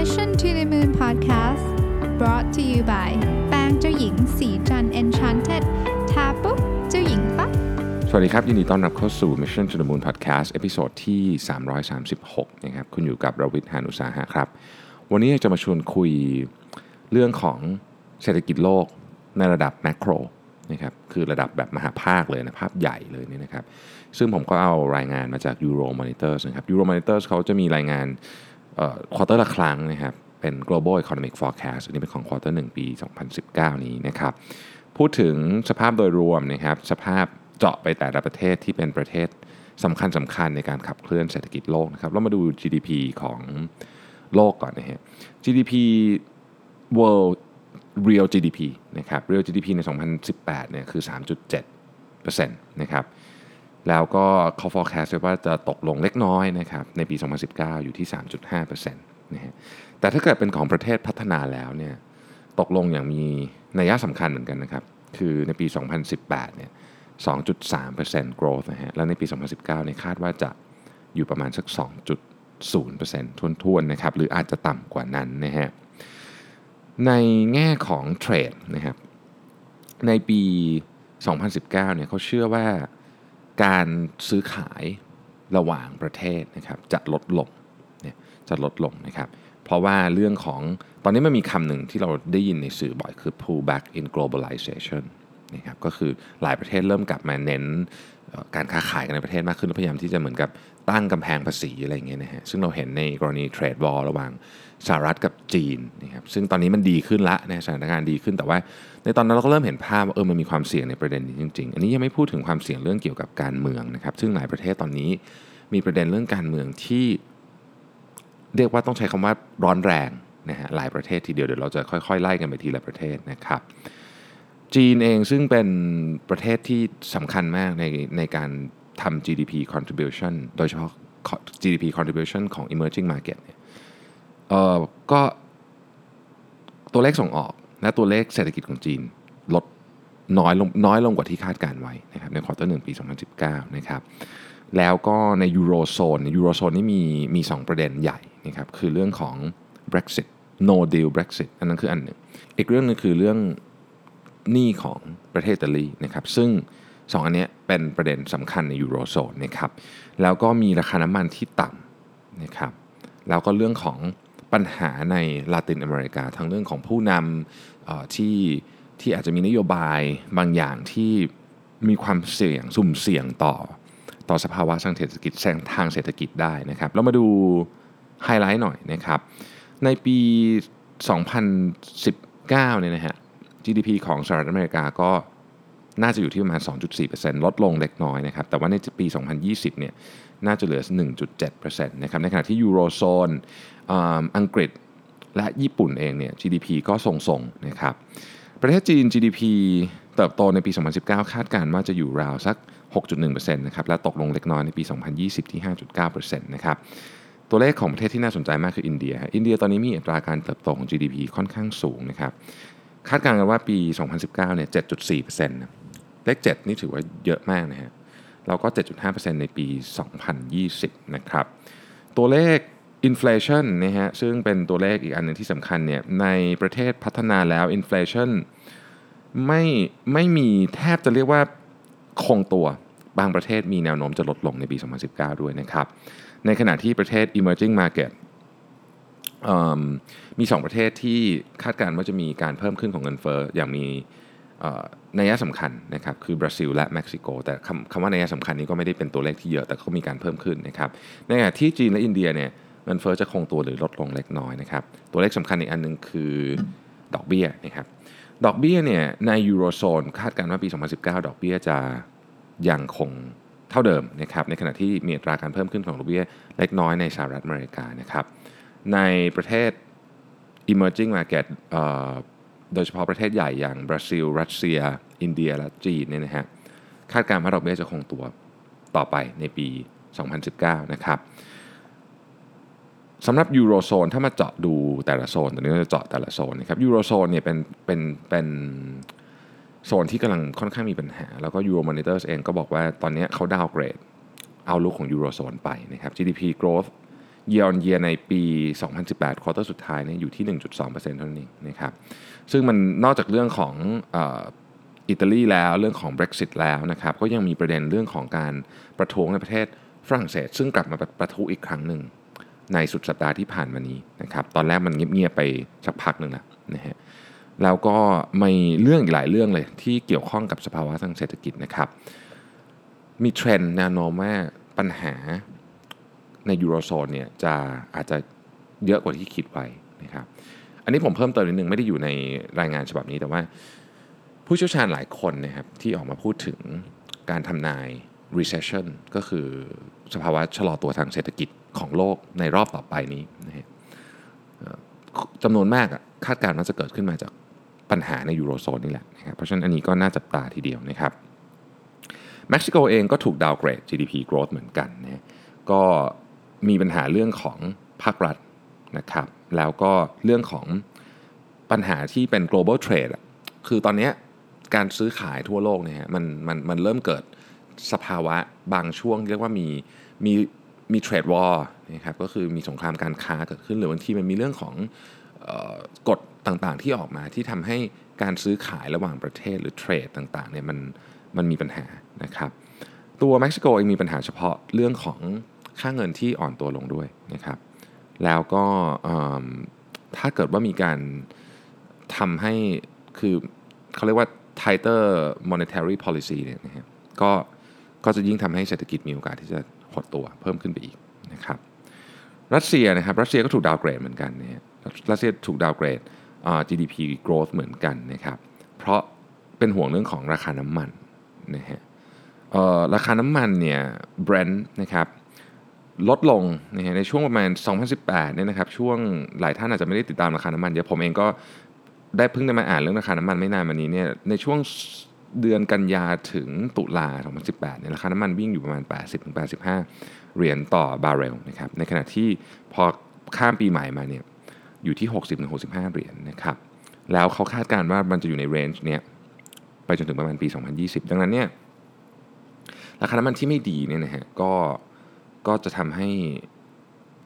Mission to the Moon Podcast brought to you by แป้งเจ้าหญิงศรีจันทร์ Enchanted ทาปุ๊บเจ้าหญิงปั๊บสวัสดีครับ ยินดีต้อนรับเข้าสู่ Mission to the Moon Podcast episode ที่ 336 นะครับ คุณอยู่กับรวิศ หาญอุตสาหะครับ วันนี้จะมาชวนคุยเรื่องของเศรษฐกิจโลกในระดับ macro นะครับคือระดับแบบมหภาคเลยนะภาพใหญ่เลยนี่นะครับ ซึ่งผมก็เอารายงานมาจาก Euro Monitors นะครับ Euro Monitors เขาจะมีรายงาน quarter ละครั้งนะครับเป็น global economic forecast อันนี้เป็นของ quarter 1ปี 2019 นี้นะครับพูดถึงสภาพโดยรวมนะครับสภาพเจาะไปแต่ละประเทศที่เป็นประเทศสำคัญสำคัญในการขับเคลื่อนเศรษฐกิจโลกนะครับเรามาดู GDP ของโลกก่อนนะฮะ GDP world real GDP นะครับ real GDP ใน 2018 เนี่ยคือ 3.7%นะครับ แล้วก็เขา forecast ไว้ว่าจะตกลงเล็กน้อยนะครับในปี 2019 อยู่ที่ 3.5%นะฮะแต่ถ้าเกิดเป็นของประเทศพัฒนาแล้วเนี่ยตกลงอย่างมีนัยสำคัญเหมือนกันนะครับ คือในปี 2018 เนี่ย 2.3% growth นะฮะ แล้วในปี 2019 เนี่ยคาดว่าจะอยู่ประมาณสัก 2.0%ทวนๆนะครับ หรืออาจจะต่ำกว่านั้นนะฮะ ในแง่ของเทรดนะครับ ในปี 2019 เนี่ยเขาเชื่อว่า การซื้อขายระหว่างประเทศนะครับจะลดลงเนี่ยจะลดลงนะครับ เพราะว่าเรื่องของตอนนี้มันมีคำหนึ่งที่เราได้ยินในสื่อบ่อยคือ pull back in globalization นะครับก็คือหลายประเทศเริ่มกลับมาเน้นการค้าขายกันในประเทศมากขึ้นและพยายามที่จะเหมือนกับตั้งกำแพงภาษีอะไรอย่างเงี้ยนะฮะซึ่งเราเห็นในกรณีเทรดวอลระหว่าง สหรัฐกับจีนนะครับซึ่งตอนนี้มันดีขึ้นละนะสถานการณ์ดีขึ้นแต่ว่า ในตอนนั้นเราก็เริ่มเห็นภาพว่าเออมันมีความเสี่ยงในประเด็นนี้จริง ๆ อันนี้ยังไม่พูดถึงความเสี่ยงเรื่องเกี่ยวกับการเมืองนะครับซึ่งหลายประเทศตอนนี้มีประเด็นเรื่องการเมืองที่ เรียกว่าต้องใช้คำว่าร้อนแรงนะฮะหลายประเทศทีเดียวเดี๋ยวเราจะค่อยๆไล่กันไปทีละประเทศนะครับ จีนเองซึ่งเป็นประเทศที่สำคัญมากในในการทำ GDP contribution โดยเฉพาะ GDP contribution ของ emerging market เนี่ย ก็ตัวเลขส่งออกและตัวเลขเศรษฐกิจของจีนลดน้อยลงน้อยลงกว่าที่คาดการณ์ไว้นะครับใน quarter หนึ่งปี 2019 นะครับแล้วก็ในยูโรโซนยูโรโซนนี่มีมี2ประเด็นใหญ่นะครับคือเรื่องของ Brexit no deal Brexit อันนั้นคืออันหนึ่ง อีกเรื่องหนึ่งคือเรื่องหนี้ของประเทศอิตาลีนะครับซึ่ง 2 อันนี้เป็นประเด็นสำคัญในยูโรโซนนะครับแล้วก็มีราคาน้ำมันที่ต่ำนะครับแล้วก็เรื่องของ ปัญหาในลาตินอเมริกา ทั้งเรื่องของผู้นำที่ที่อาจจะมีนโยบายบางอย่างที่มีความเสี่ยงสุ่มเสี่ยงต่อ ต่อสภาวะทางเศรษฐกิจทางเศรษฐกิจได้นะครับ เรามาดูไฮไลท์หน่อยนะครับ ในปี 2019 เนี่ยนะฮะ GDP ของสหรัฐอเมริกาก็ น่าจะอยู่ที่ประมาณ 2.4%ลดลงเล็กน้อยนะครับ แต่ว่าในปี 2020 เนี่ย น่าจะเหลือ 1.7%นะครับ ในขณะที่ยูโรโซนอังกฤษและญี่ปุ่นเองเนี่ย GDP ก็ทรงๆนะครับ ประเทศจีน GDP เติบโตในปี 2019 คาดการณ์ว่าจะอยู่ราวสัก 6.1%นะครับ และตกลงเล็กน้อยในปี 2020 ที่ 5.9%นะครับ ตัวเลขของประเทศที่น่าสนใจมากคืออินเดีย อินเดียตอนนี้มีอัตราการเติบโตของ GDP ค่อนข้างสูงนะครับ คาดการณ์กันว่าปี 2019 เนี่ย 7.4%นะ เลข 7 นี่ถือว่าเยอะมากนะฮะแล้วก็ 7.5%ในปี 2020 นะครับ ตัวเลข inflation นะฮะซึ่งเป็นตัวเลขอีกอันหนึงที่สำคัญเนี่ยในประเทศพัฒนาแล้ว inflation ไม่ไม่มีแทบจะเรียกว่าคงตัวบางประเทศมีแนวโน้มจะลดลงในปี 2019 ด้วยนะครับ ในขณะที่ประเทศ emerging market เอิ่มมี 2 ประเทศที่คาดการณ์ว่าจะมีการเพิ่มขึ้นของเงินเฟ้ออย่างมี นัยสำคัญนะครับคือบราซิลและเม็กซิโก แต่คำคำว่านัยสำคัญนี้ก็ไม่ได้เป็นตัวเลขที่เยอะแต่ก็มีการเพิ่มขึ้นนะครับในขณะที่จีนและอินเดียเนี่ยเงินเฟ้อจะคงตัวหรือลดลงเล็กน้อยนะครับตัวเลขสำคัญอีกอันหนึงคือดอกเบี้ยนะครับดอกเบี้ยเนี่ยในยูโรโซนคาดการณ์ว่าปี 2019 ดอกเบี้ยจะยังคงเท่าเดิมนะครับในขณะที่มีอัตราการเพิ่มขึ้นของดอกเบี้ยเล็กน้อยในสหรัฐอเมริกานะครับในประเทศ emerging market เอ่อ โดยเฉพาะประเทศใหญ่อย่างบราซิล รัสเซีย อินเดีย และจีนเนี่ยนะฮะคาดการณ์ว่าดอกเบี้ยจะคงตัวต่อไปในปี 2019 นะครับสำหรับยูโรโซนถ้ามาเจาะดูแต่ละโซนตอนนี้จะเจาะแต่ละโซนนะครับยูโรโซนเนี่ยเป็นเป็นเป็นโซนที่กำลังค่อนข้างมีปัญหา แล้วก็ Euro Monitors เองก็บอกว่าตอนนี้เขาดาวเกรดเอาลุกของยูโรโซนไปนะครับ GDP growth year on year ในปี 2018ควอเตอร์สุดท้ายเนี่ยอยู่ที่ 1.2%เท่านั้นเองนะครับซึ่งมันนอกจากเรื่องของอิตาลีแล้วเรื่องของ Brexit แล้วนะครับก็ยังมีประเด็นเรื่องของการประท้วงในประเทศฝรั่งเศส ซึ่งกลับมาประท้วงอีกครั้งหนึ่งในสุดสัปดาห์ที่ผ่านมานี้นะครับตอนแรกมันเงียบๆไปสักพักหนึ่งแล้วนะฮะแล้วก็มีเรื่องอีกหลายเรื่องเลยที่เกี่ยวข้องกับสภาวะทางเศรษฐกิจนะครับมีเทรนด์แนวโน้มว่าปัญหา ในยูโรโซนเนี่ยจะอาจจะเยอะกว่าที่คิดไว้นะครับอันนี้ผมเพิ่มเติมนิดนึงไม่ได้อยู่ในรายงานฉบับนี้แต่ว่า ผู้เชี่ยวชาญหลายคนนะครับที่ออกมาพูดถึงการทำนาย recession ก็คือสภาวะชะลอตัวทางเศรษฐกิจของโลกในรอบต่อไปนี้นะฮะจำนวนมากคาดการณ์ว่าจะเกิดขึ้นมาจากปัญหาในยูโรโซนนี่แหละนะครับเพราะฉะนั้นอันนี้ก็น่าจับตาทีเดียวนะครับเม็กซิโกเองก็ถูก downgrade GDP growth เหมือนกันนะก็ มีปัญหาเรื่องของภาครัฐนะครับ แล้วก็เรื่องของปัญหาที่เป็น global trade คือตอนนี้การซื้อขายทั่วโลกเนี่ยมันมันมันเริ่มเกิดสภาวะบางช่วงเรียกว่ามีมีมี trade war นะครับก็คือมีสงครามการค้าเกิดขึ้นหรือบางทีมันมีเรื่องของกฎต่างๆที่ออกมาที่ทำให้การซื้อขายระหว่างประเทศหรือเทรดต่างๆเนี่ยมันมันมีปัญหานะครับ ตัวเม็กซิโกเองมีปัญหาเฉพาะเรื่องของ ค่าเงินที่อ่อนตัวลงด้วยนะครับ แล้วก็ถ้าเกิดว่ามีการทำให้คือเขาเรียกว่า tighter monetary policy เนี่ยนะครับก็ก็จะยิ่งทำให้เศรษฐกิจมีโอกาสที่จะหดตัวเพิ่มขึ้นไปอีกนะครับรัสเซียนะครับรัสเซียก็ถูกดาวเกรดเหมือนกันนะรัสเซียถูกดาวเกรด GDP growth เหมือนกันนะครับ เพราะเป็นห่วงเรื่องของราคาน้ำมันนะฮะราคาน้ำมันเนี่ย Brent นะครับ ลดลงนในช่วงประมาณ 2018เนี่ยนะครับช่วงหลายท่านอาจจะไม่ได้ติดตามราคาน้ำมันเดี๋ยวผมเองก็ได้เพิ่งได้มาอ่านเรื่องราคาน้ำมันไม่นานมานี้เนี่ยในช่วงเดือนกันยาถึงตุลา2018เนี่ยราคาน้ำมันวิ่งอยู่ประมาณ 80-85 เหรียญต่อบาร์เรลนะครับในขณะที่พอข้ามปีใหม่มาเนี่ยอยู่ที่ 60-65 เหรียญนะครับแล้วเขาคาดการณ์ว่ามันจะอยู่ในเรนจ์เนี้ยไปจนถึงประมาณปี 2020 ดังนั้นเนี่ยราคาน้ำมันที่ไม่ดีเนี่ยนะฮะก็ ก็จะทำให้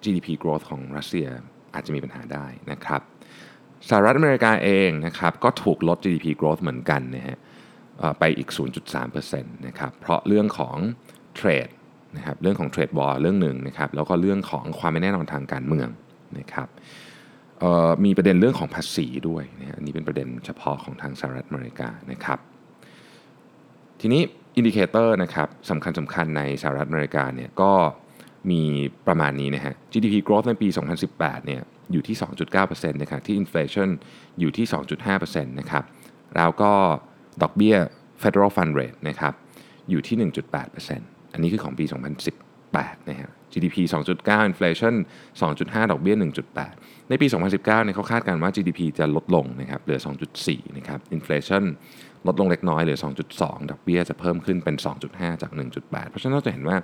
GDP growth ของรัสเซียอาจจะมีปัญหาได้นะครับสหรัฐอเมริกาเองนะครับก็ถูกลด GDP growth เหมือนกันนะฮะไปอีก 0.3%นะครับเพราะเรื่องของtrade นะครับเรื่องของ trade war เรื่องหนึ่งนะครับแล้วก็เรื่องของความไม่แน่นอนทางการเมืองนะครับมีประเด็นเรื่องของภาษีด้วยนะอันนี้เป็นประเด็นเฉพาะของทางสหรัฐอเมริกานะครับทีนี้ indicator นะครับสำคัญสำคัญในสหรัฐอเมริกาเนี่ยก็ มีประมาณนี้นะฮะ GDP growth ในปี 2018 เนี่ยอยู่ที่ 2.9%นะครับที่ inflation อยู่ที่ 2.5%นะครับ แล้วก็ดอกเบี้ย Federal Fund Rate นะครับอยู่ที่ 1.8%อันนี้คือของปี 2010 2018นะฮะ GDP 2.9 inflation 2.5 ดอกเบี้ย 1.8 ในปี 2019เนี่ยเขาคาดการณ์ว่า GDP จะลดลงนะครับเหลือ 2.4 นะครับ inflation ลดลงเล็กน้อยเหลือ 2.2 ดอกเบี้ยจะเพิ่มขึ้นเป็น 2.5 จาก 1.8 เพราะฉะนั้นเราจะเห็นว่า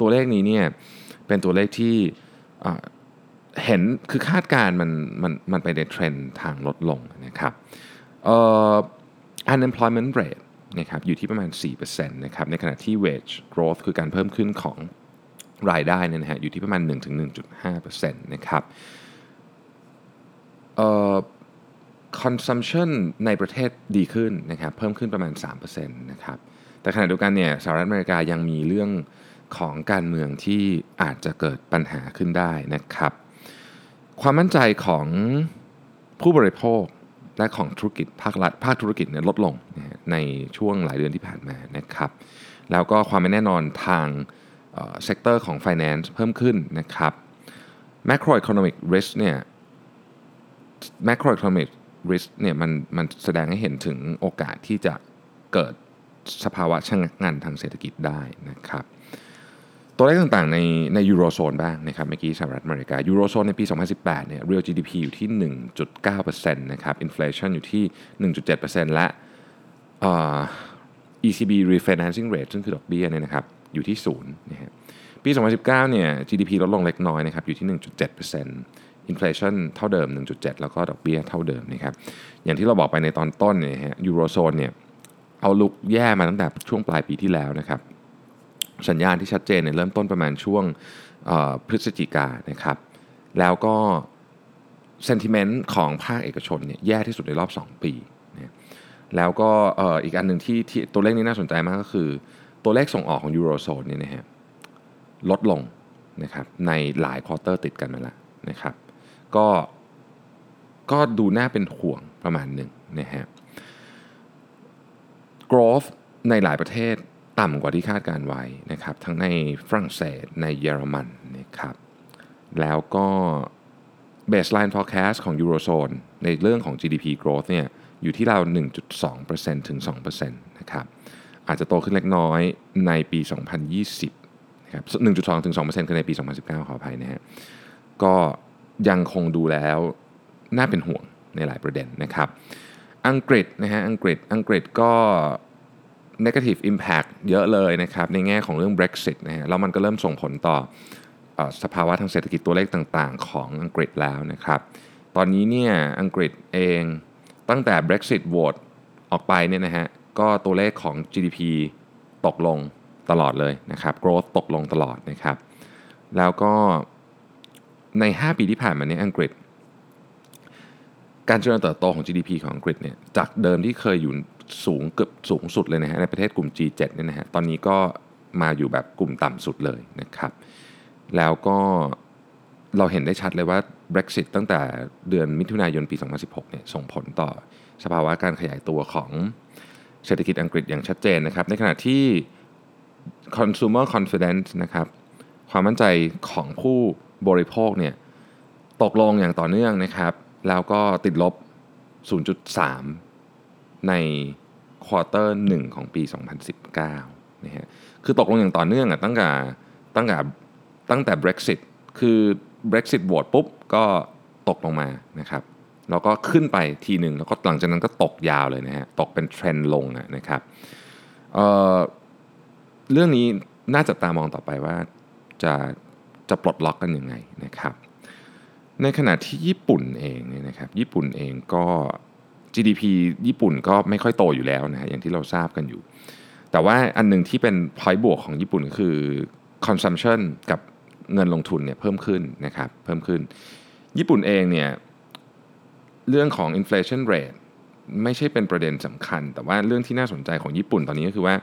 ตัวเลขนี้เนี่ยเป็นตัวเลขที่เห็นคือคาดการมันมันมันไปในเทรนด์ทางลดลงนะครับเอ่อ unemployment rate นะครับอยู่ที่ประมาณ 4%นะครับในขณะที่ wage growth คือการเพิ่มขึ้นของ รายได้เนี่ยนะฮะอยู่ที่ประมาณ 1-1.5%นะครับเอ่อ consumption ในประเทศดีขึ้นนะครับเพิ่มขึ้นประมาณ3%นะครับแต่ขณะเดียวกันเนี่ยสหรัฐอเมริกายังมีเรื่องของการเมืองที่อาจจะเกิดปัญหาขึ้นได้นะครับ ความมั่นใจของผู้บริโภคและของธุรกิจภาครัฐภาคธุรกิจเนี่ยลดลงในช่วงหลายเดือนที่ผ่านมานะครับ แล้วก็ความไม่แน่นอนทาง sector ของ finance เพิ่มขึ้นนะครับ macroeconomic risk เนี่ย macroeconomic risk เนี่ยมันมันแสดงให้เห็นถึงโอกาสที่จะเกิดสภาวะชะงักงันทางเศรษฐกิจได้นะครับ ตัวเลขต่างๆในในยูโรโซนบ้างนะครับเมื่อกี้สหรัฐอเมริกายูโรโซนในปี 2018 เนี่ย real GDP อยู่ที่ 1.9%นะครับ inflation อยู่ที่ 1.7%และ ECB refinancing rate ซึ่งคือดอกเบี้ยเนี่ยนะครับ อยู่ที่0นย์นะฮะปี 2019 เนี่ย GDP ลดลงเล็กน้อยนะครับอยู่ที่ 1.7% inflation เท่าเดิม 1.7 แล้วก็ดอกเบี้ยเท่าเดิมนะครับอย่างที่เราบอกไปในตอนต้นเนี่ยฮะยูโรโซนเนี่ยเอาลุกแย่มาตั้งแต่ช่วงปลายปีที่แล้วนะครับสัญญาณที่ชัดเจนเนี่ยเริ่มต้นประมาณช่วงพฤศจิกานะครับแล้วก็ sentiment ของภาคเอกชนเนี่ยแย่ที่สุดในรอบ 2 ปีนะแล้วก็อีกอันหนึ่งที่ที่ตัวเลขนี้น่าสนใจมากก็คือ ตัวเลขส่งออกของยูโรโซนเนี่ยนะฮะลดลงนะครับในหลายควอเตอร์ติดกันมาแล้วนะครับก็ก็ดูน่าเป็นห่วงประมาณหนึ่งนะฮะ growth ในหลายประเทศต่ำกว่าที่คาดการไว้นะครับ ทั้งในฝรั่งเศสในเยอรมันนะครับแล้วก็ baseline forecast ของ Eurozone ในเรื่องของ GDP growth เนี่ยอยู่ที่เรา 1.2%ถึง 2%นะครับ อาจจะโตขึ้นเล็กน้อยในปี 2020นะครับ1.2ถึง2%คือในปี 2019 ขออภัยนะฮะก็ยังคงดูแล้วน่าเป็นห่วงในหลายประเด็นนะครับ อังกฤษนะฮะอังกฤษอังกฤษก็ negative impact เยอะเลยนะครับในแง่ของเรื่อง Brexit นะฮะแล้วมันก็เริ่มส่งผลต่อเอ่อสภาวะทางเศรษฐกิจตัวเลขต่างๆ ของอังกฤษแล้วนะครับ ตอนนี้เนี่ยอังกฤษเองตั้งแต่ Brexit vote ออกไปเนี่ยนะฮะ ก็ตัวเลขของ GDP ตกลงตลอดเลยนะครับ growth ตกลงตลอดนะครับ แล้วก็ใน 5 ปีที่ผ่านมาเนี่ยอังกฤษ การเจริญเติบโตของ GDP ของอังกฤษเนี่ยจากเดิมที่เคยอยู่สูงเกือบสูงสุดเลยนะฮะในประเทศกลุ่ม G7 เนี่ยนะฮะตอนนี้ก็มาอยู่แบบกลุ่มต่ำสุดเลยนะครับ แล้วก็เราเห็นได้ชัดเลยว่า Brexit ตั้งแต่เดือนมิถุนายนปี 2016 เนี่ยส่งผลต่อสภาวะการขยายตัวของ เศรษฐกิจอังกฤษอย่างชัดเจนนะครับ ในขณะที่ consumer confidence นะครับความมั่นใจของผู้บริโภคเนี่ยตกลงอย่างต่อเนื่องนะครับ แล้วก็ติดลบ 0.3 ในควอเตอร์หนึ่งของปี 2019นะฮะคือตกลงอย่างต่อเนื่องอะตั้งแต่ตั้งแต่ตั้งแต่ Brexit คือ Brexit โหวตปุ๊บก็ตกลงมานะครับ แล้วก็ขึ้นไปทีหนึ่งแล้วก็หลังจากนั้นก็ตกยาวเลยนะฮะตกเป็นเทรนด์ลงนะครับเเรื่องนี้น่าจับตามองต่อไปว่าจะจะปลดล็อกกันยังไงนะครับในขณะที่ญี่ปุ่นเองเนี่ยนะครับญี่ปุ่นเองก็ GDP ญี่ปุ่นก็ไม่ค่อยโตอยู่แล้วนะฮะอย่างที่เราทราบกันอยู่ แต่ว่าอันหนึ่งที่เป็นพอยบวกของญี่ปุ่นคือ consumption กับเงินลงทุนเนี่ยเพิ่มขึ้นนะครับเพิ่มขึ้น ญี่ปุ่นเองเนี่ย เรื่องของ inflation rate ไม่ใช่เป็นประเด็นสำคัญ แต่ว่าเรื่องที่น่าสนใจของญี่ปุ่นตอนนี้ก็คือว่า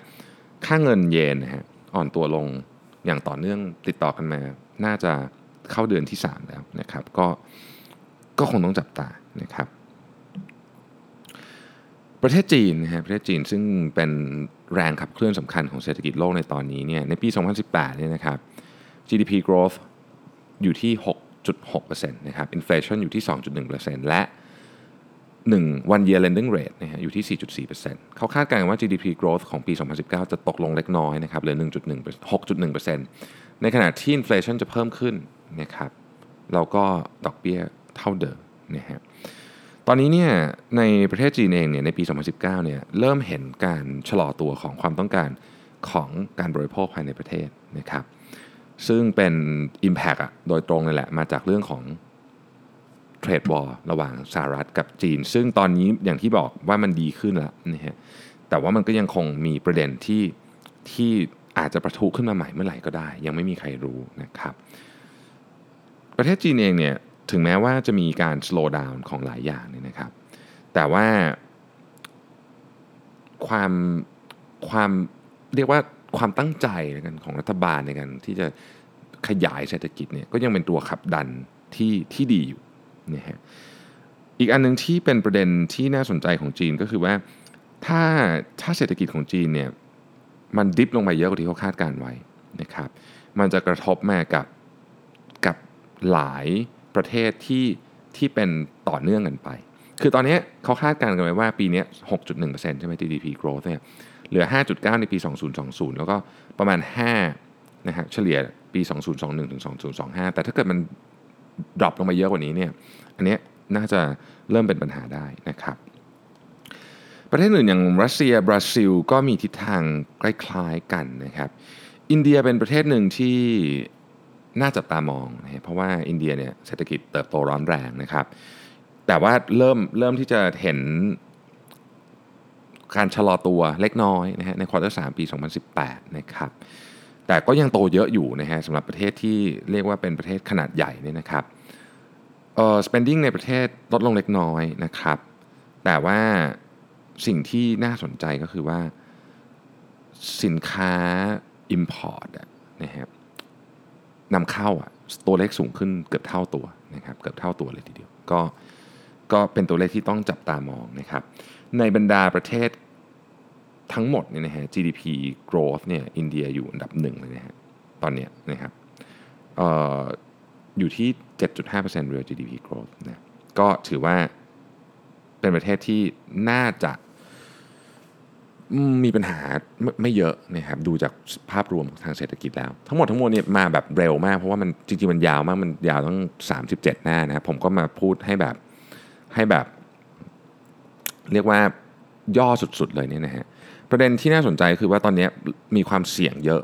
ค่าเงินเยนนะฮะอ่อนตัวลงอย่างต่อเนื่องติดต่อกันมา น่าจะเข้าเดือนที่ 3 แล้วนะครับ ก็ก็คงต้องจับตานะครับ ประเทศจีนนะฮะประเทศจีนซึ่งเป็นแรงขับเคลื่อนสำคัญของเศรษฐกิจโลกในตอนนี้เนี่ยในปี 2018เนี่ยนะครับ GDP growth อยู่ที่ 6.6%นะครับ inflation อยู่ที่ 2.1%และ 1 one year lending rate นะฮะอยู่ที่ 4.4%เขาคาดการณ์ว่า GDP growth ของปี 2019 จะตกลงเล็กน้อยนะครับเหลือ1.1 6.1%ในขณะที่ inflation จะเพิ่มขึ้นนะครับแล้วก็ดอกเบี้ยเท่าเดิมนะฮะตอนนี้เนี่ยในประเทศจีนเองเนี่ยในปี 2019 เนี่ยเริ่มเห็นการชะลอตัวของความต้องการของการบริโภคภายในประเทศนะครับซึ่งเป็น Impact อะโดยตรงเลยแหละมาจากเรื่องของ เทรดวอร์ระหว่างสหรัฐกับจีน ซึ่งตอนนี้อย่างที่บอกว่ามันดีขึ้นแล้วนะฮะแต่ว่ามันก็ยังคงมีประเด็นที่ที่อาจจะประทุขึ้นมาใหม่เมื่อไหร่ก็ได้ ยังไม่มีใครรู้นะครับ ประเทศจีนเองเนี่ยถึงแม้ว่าจะมีการ slow down ของหลายอย่างเนี่ยนะครับ แต่ว่าความความเรียกว่าความตั้งใจกันของรัฐบาลในการที่จะขยายเศรษฐกิจเนี่ยก็ยังเป็นตัวขับดันที่ที่ดีอยู่ นะฮะอีกอันหนึงที่เป็นประเด็นที่น่าสนใจของจีนก็คือว่าถ้าถ้าเศรษฐกิจของจีนเนี่ยมันดิฟลงไปเยอะกว่าที่เขาคาดการไว้นะครับมันจะกระทบมากับกับหลายประเทศที่ที่เป็นต่อเนื่องกันไป คือตอนนี้เขาคาดการณ์กันไว้ว่าปีนี้ 6.1%ใช่ไหม GDP growth เนี่ยเหลือ 5.9 ในปี 2020 แล้วก็ประมาณ5นะฮะเฉลี่ยปี 2021ถึง2025 แต่ถ้าเกิดมัน ดรอปลงมาเยอะกว่านี้เนี่ยอันนี้น่าจะเริ่มเป็นปัญหาได้นะครับ ประเทศอื่นอย่างรัสเซียบราซิล ก็มีทิศทางคล้ายๆกันนะครับ อินเดียเป็นประเทศหนึ่งที่น่าจับตามองนะเพราะว่าอินเดียเนี่ยเศรษฐกิจเติบโตร้อนแรงนะครับ แต่ว่าเริ่มเริ่มที่จะเห็นการชะลอตัวเล็กน้อยนะฮะในควอเตอร์3ปี 2018 นะครับ แต่ก็ยังโตเยอะอยู่นะฮะสำหรับประเทศที่เรียกว่าเป็นประเทศขนาดใหญ่เนี่ยนะครับเอ่อ spending ในประเทศลดลงเล็กน้อยนะครับ แต่ว่าสิ่งที่น่าสนใจก็คือว่าสินค้า import อะนะครับนำเข้าอะตัวเลขสูงขึ้นเกือบเท่าตัวนะครับเกือบเท่าตัวเลยทีเดียว ก็ก็เป็นตัวเลขที่ต้องจับตามองนะครับ ในบรรดาประเทศ ทั้งหมดเนี่ยนะฮะ GDP growth เนี่ยอินเดียอยู่อันดับหนึ่งเลยนะฮะตอนเนี้ยนะครับเอ่ออยู่ที่ 7.5% real GDP growth นะก็ถือว่าเป็นประเทศที่น่าจะมีปัญหาไม่ไม่เยอะนะครับดูจากภาพรวมทางเศรษฐกิจแล้ว ทั้งหมดทั้งมวลเนี่ยมาแบบเร็วมาก เพราะว่ามันจริงๆมันยาวมาก มันยาวตั้ง 37 หน้านะครับผมก็มาพูดให้แบบให้แบบ เรียกว่าย่อสุดๆเลยเนี่ยนะฮะ ประเด็นที่น่าสนใจคือว่าตอนนี้มีความเสี่ยงเยอะ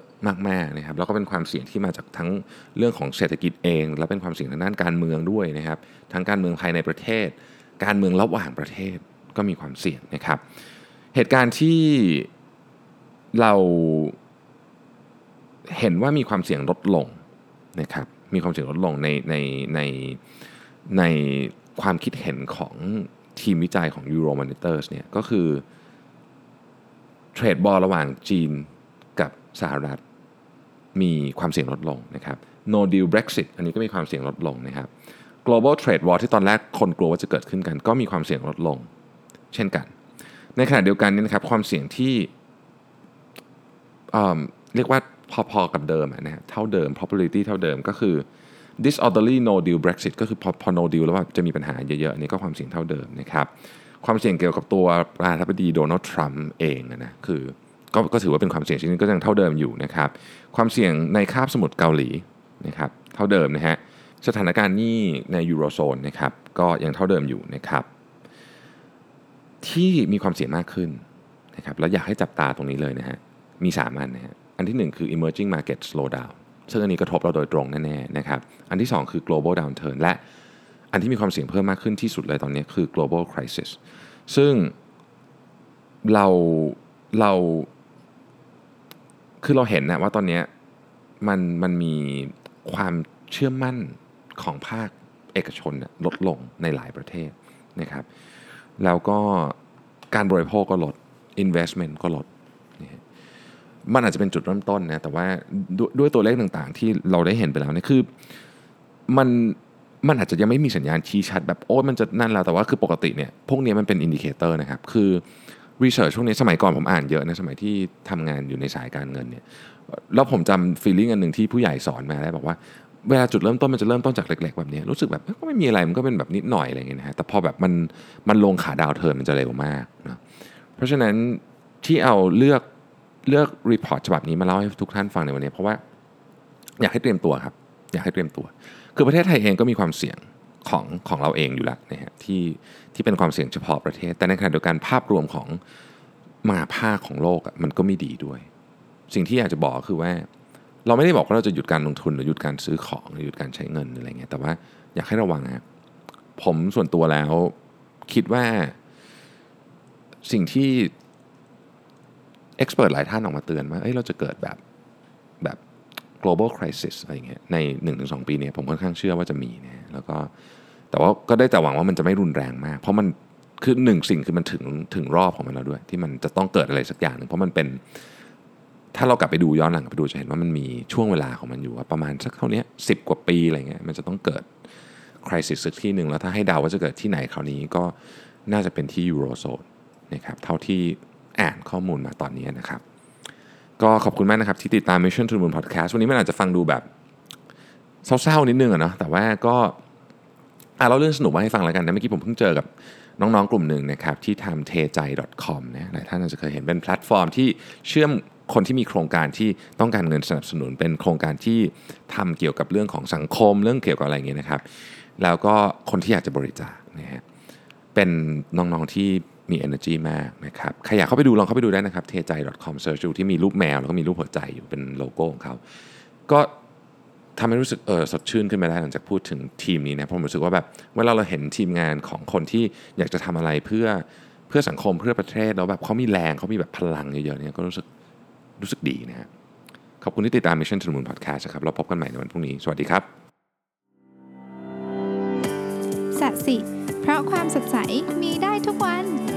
มากๆนะครับแล้วก็เป็นความเสี่ยงที่มาจากทั้งเรื่องของเศรษฐกิจเอง แล้วเป็นความเสี่ยงทางด้านการเมืองด้วยนะครับทั้งการเมืองภายในประเทศ การเมืองระหว่างประเทศก็มีความเสี่ยงนะครับ เหตุการณ์ที่เราเห็นว่ามีความเสี่ยงลดลงนะครับมีความเสี่ยงลดลงในในในในความคิดเห็นของทีมวิจัยของ Euromonitors เนี่ยก็คือ เทรดบอลระหว่างจีนกับสหรัฐ มีความเสี่ยงลดลงนะครับ no deal Brexit อันนี้ก็มีความเสี่ยงลดลงนะครับ global trade war ที่ตอนแรกคนกลัวว่าจะเกิดขึ้นกัน ก็มีความเสี่ยงลดลง เช่นกัน ในขณะเดียวกันนี่นะครับความเสี่ยงที่เเรียกว่าพอๆกับเดิมอะนะฮะเท่าเดิม probability เท่าเดิมก็คือ disorderly no deal Brexit ก็คือพอพอ no deal แล้วแบบจะมีปัญหาเยอะๆอันนี้ก็ความเสี่ยงเท่าเดิมนะครับ ความเสี่ยงเกี่ยวกับตัวประธานาธิบดีโดนัลด์ทรัมป์เองอะนะคือก็ก็ถือว่าเป็นความเสี่ยงชนิดก็ยังเท่าเดิมอยู่นะครับ ความเสี่ยงในคาบสมุทรเกาหลีนะครับเท่าเดิมนะฮะสถานการณ์นี้ในยูโรโซนนะครับก็ยังเท่าเดิมอยู่นะครับ ที่มีความเสี่ยงมากขึ้นนะครับแล้วอยากให้จับตาตรงนี้เลยนะฮะมี 3 อันนะฮะอันที่ 1 คือ emerging market slowdown ซึ่งอันนี้กระทบเราโดยตรงแน่ๆนะครับ อันที่ 2 คือ global downturn และ อันที่มีความเสี่ยงเพิ่มมากขึ้นที่สุดเลยตอนนี้คือ global crisis ซึ่งเราเราคือเราเห็นนะว่าตอนนี้มันมันมีความเชื่อมั่นของภาคเอกชนลดลงในหลายประเทศนะครับ แล้วก็การบริโภคก็ลด investment ก็ลดนะฮะมันอาจจะเป็นจุดเริ่มต้นนะ แต่ว่าด้วยด้วยตัวเลขต่างๆ ที่เราได้เห็นไปแล้วเนี่ยคือมัน มันอาจจะยังไม่มีสัญญาณชี้ชัดแบบโอ้ยมันจะนั่นแล้วแต่ว่าคือปกติเนี่ยพวกนี้มันเป็น indicator นะครับคือ research ช่วงนี้สมัยก่อนผมอ่านเยอะนะสมัยที่ทำงานอยู่ในสายการเงินเนี่ยแล้วผมจำ feeling อันหนึ่งที่ผู้ใหญ่สอนมาได้บอกว่าเวลาจุดเริ่มต้นมันจะเริ่มต้นจากเล็กๆแบบนี้รู้สึกแบบก็ไม่มีอะไรมันก็เป็นแบบนิดหน่อยอะไรเงี้ยนะฮะแต่พอแบบมันมันลงขา downturn มันจะเร็วมากนะเพราะฉะนั้นที่เอาเลือกเลือก report ฉบับนี้มาเล่าให้ทุกท่านฟังในวันนี้ เพราะว่าอยากให้เตรียมตัวครับ อยากให้เตรียมตัว คือประเทศไทยเองก็มีความเสี่ยงของของเราเองอยู่แล้วนะฮะที่ที่เป็นความเสี่ยงเฉพาะประเทศ แต่ในขณะเดียวกันภาพรวมของมหาภาคของโลกมันก็ไม่ดีด้วย สิ่งที่อยากจะบอกคือว่า เราไม่ได้บอกว่าเราจะหยุดการลงทุนหรือหยุดการซื้อของหรือหยุดการใช้เงินอะไรเงี้ยแต่ว่าอยากให้ระวังนะผมส่วนตัวแล้วคิดว่าสิ่งที่ expert หลายท่านออกมาเตือนว่าเอ้ยเราจะเกิดแบบ global crisis อะไรเงี้ยใน 1-2 ปีเนี้ผมค่อนข้างเชื่อว่าจะมีนะแล้วก็แต่ว่าก็ได้แต่หวังว่ามันจะไม่รุนแรงมาก เพราะมันคือหนึ่งสิ่งคือมันถึงถึงรอบของมันแล้วด้วย ที่มันจะต้องเกิดอะไรสักอย่างหนึ่งเพราะมันเป็น ถ้าเรากลับไปดูย้อนหลังกลับไปดูจะเห็นว่ามันมีช่วงเวลาของมันอยู่ว่าประมาณสักเท่านี้สิบกว่าปีอะไรเงี้ยมันจะต้องเกิดคริสิสสักที่หนึ่งแล้วถ้าให้เดาว่าจะเกิดที่ไหนคราวนี้ก็น่าจะเป็นที่ยูโรโซนนะครับเท่าที่อ่านข้อมูลมาตอนนี้นะครับ ก็ขอบคุณมากนะครับที่ติดตาม Mission to the Moon Podcast วันนี้มันอาจจะฟังดูแบบเศร้าๆนิดนึงอะเนาะแต่ว่าก็อะเราเรื่องสนุกมาให้ฟังแล้วกันนะเมื่อกี้ผมเพิ่งเจอกับน้องๆ กลุ่มหนึ่งนะครับที่ทำเทใจ .com นะหลายท่านอาจจะเคยเห็นเป็นแพลตฟอร์มที่เชื่อมคนที่มีโครงการที่ต้องการเงินสนับสนุน เป็นโครงการที่ทำเกี่ยวกับเรื่องของสังคมเรื่องเกี่ยวกับอะไรเงี้ยนะครับ แล้วก็คนที่อยากจะบริจาคนะฮะเป็นน้องๆที่ มี energy มากนะครับใครอยากเข้าไปดูลองเข้าไปดูได้นะครับเทใจ .com search ดูที่มีรูปแมว แล้วก็มีรูปหัวใจอยู่เป็นโลโก้ของเขาก็ทำให้รู้สึกเออสดชื่นขึ้นมาได้หลังจากพูดถึงทีมนี้นะผมรู้สึกว่าแบบเวลาเราเห็นทีมงานของคนที่อยากจะทำอะไรเพื่อเพื่อสังคมเพื่อประเทศแล้วแบบเขามีแรงเขามีแบบพลังเยอะๆเนี่ยก็รู้สึกรู้สึกดีนะฮะขอบคุณที่ติดตาม Mission to the Moon Podcast นะครับเราพบกันใหม่ในวันพรุ่งนี้ สวัสดีครับสัสิ เพราะความสดใสมีได้ทุกวัน